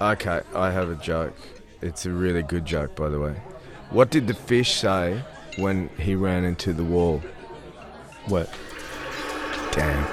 Okay, I have a joke. It's a really good joke, by the way. What did the fish say when he ran into the wall? What? Damn.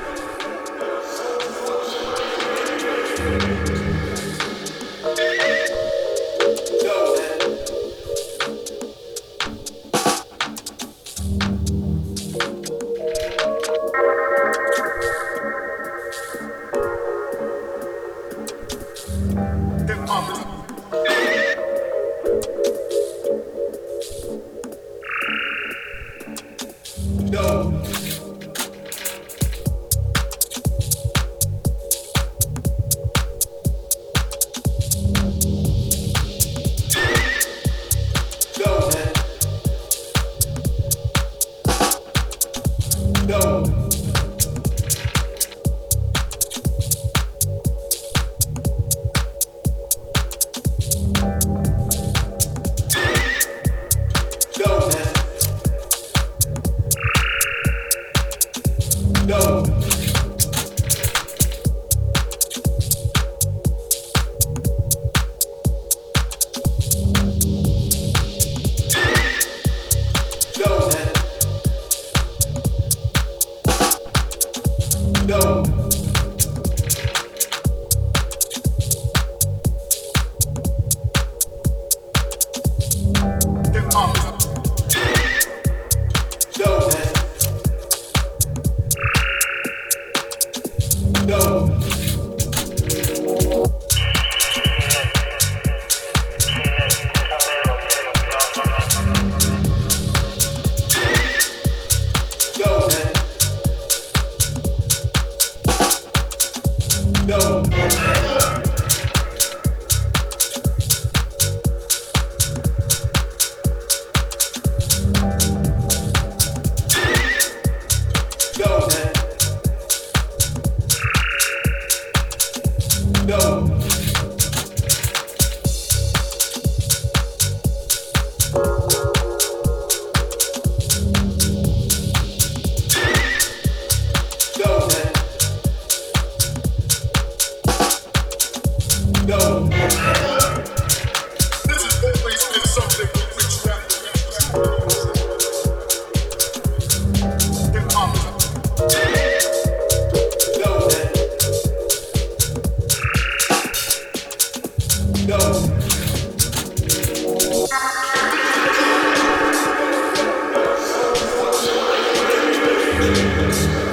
Peace.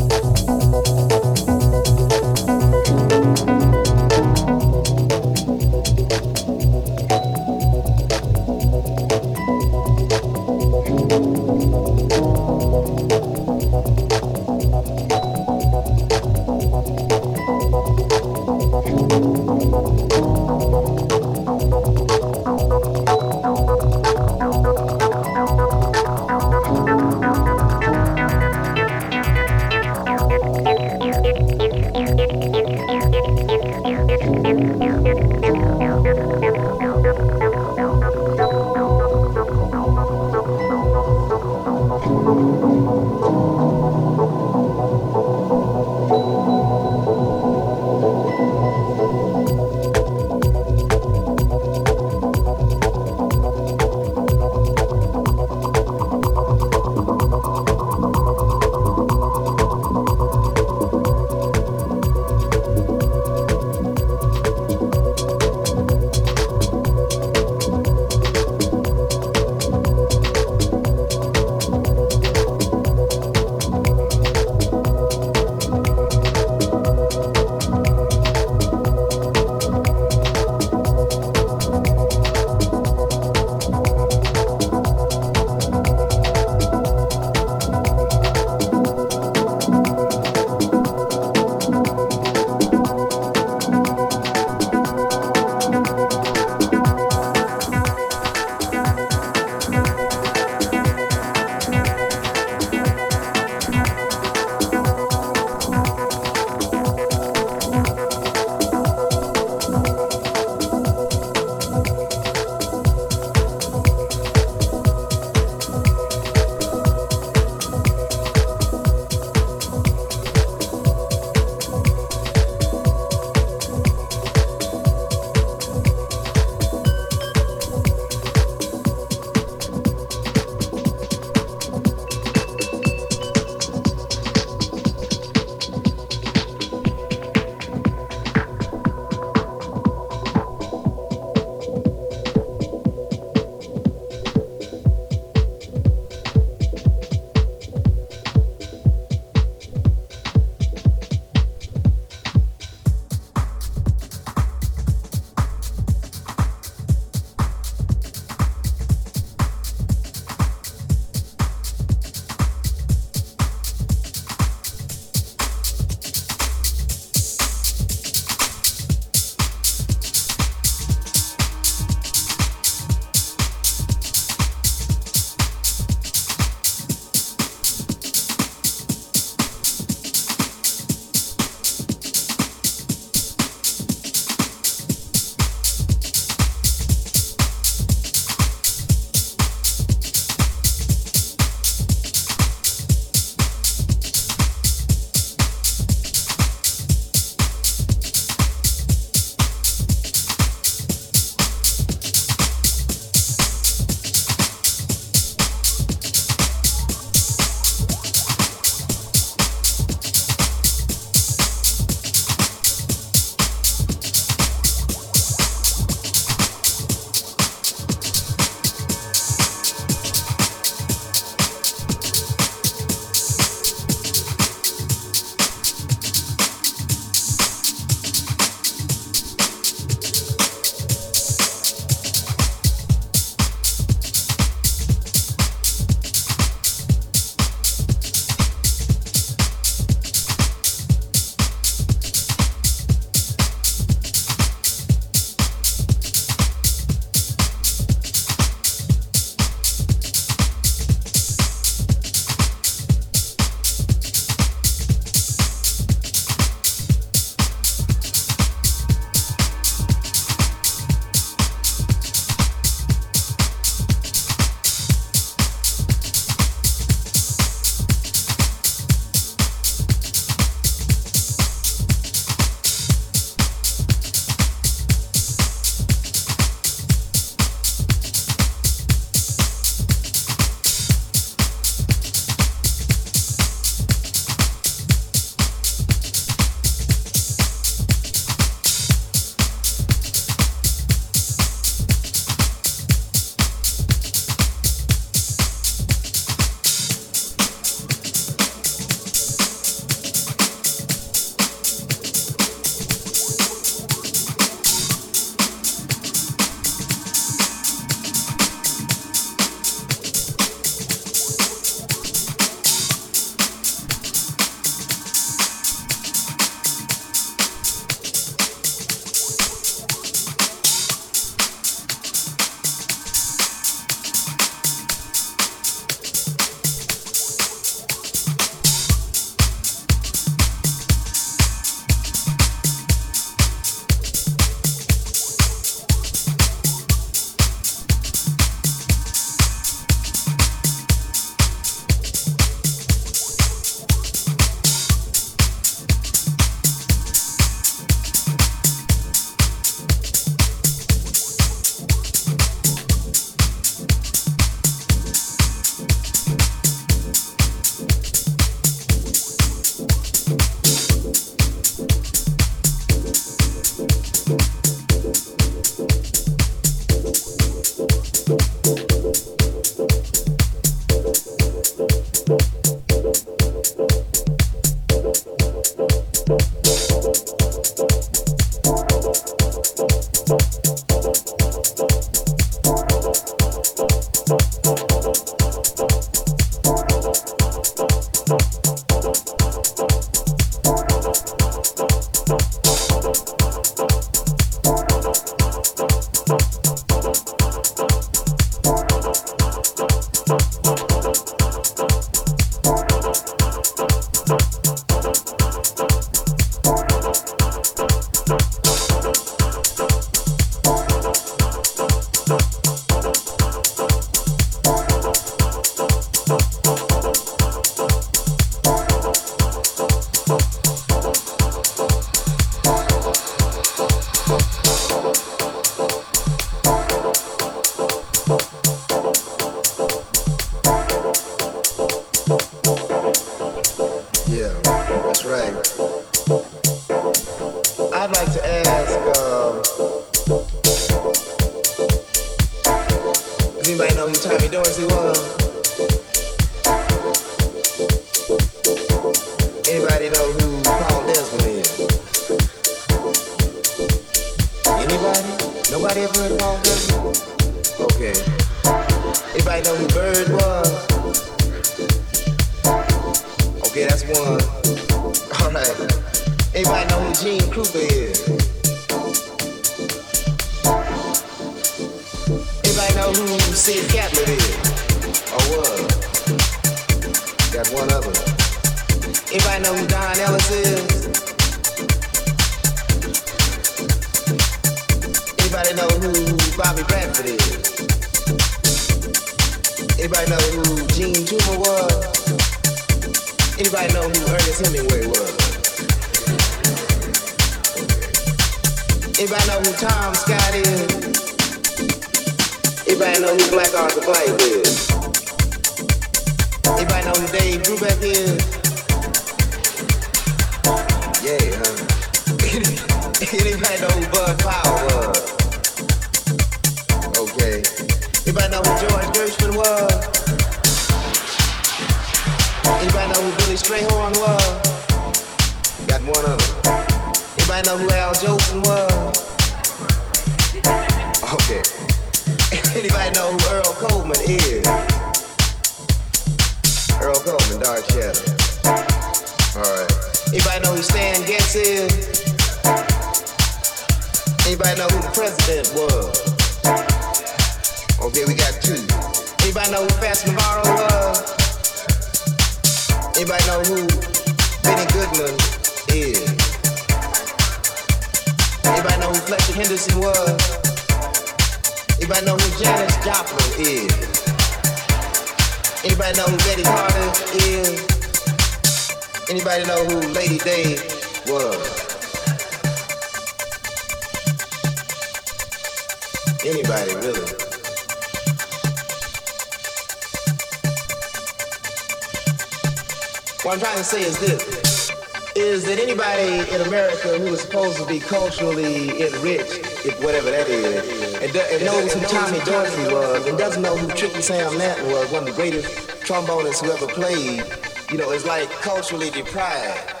Sam Martin was one of the greatest trombonists who ever played, you know, it's like culturally deprived.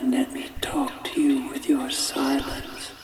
Happy you with your true.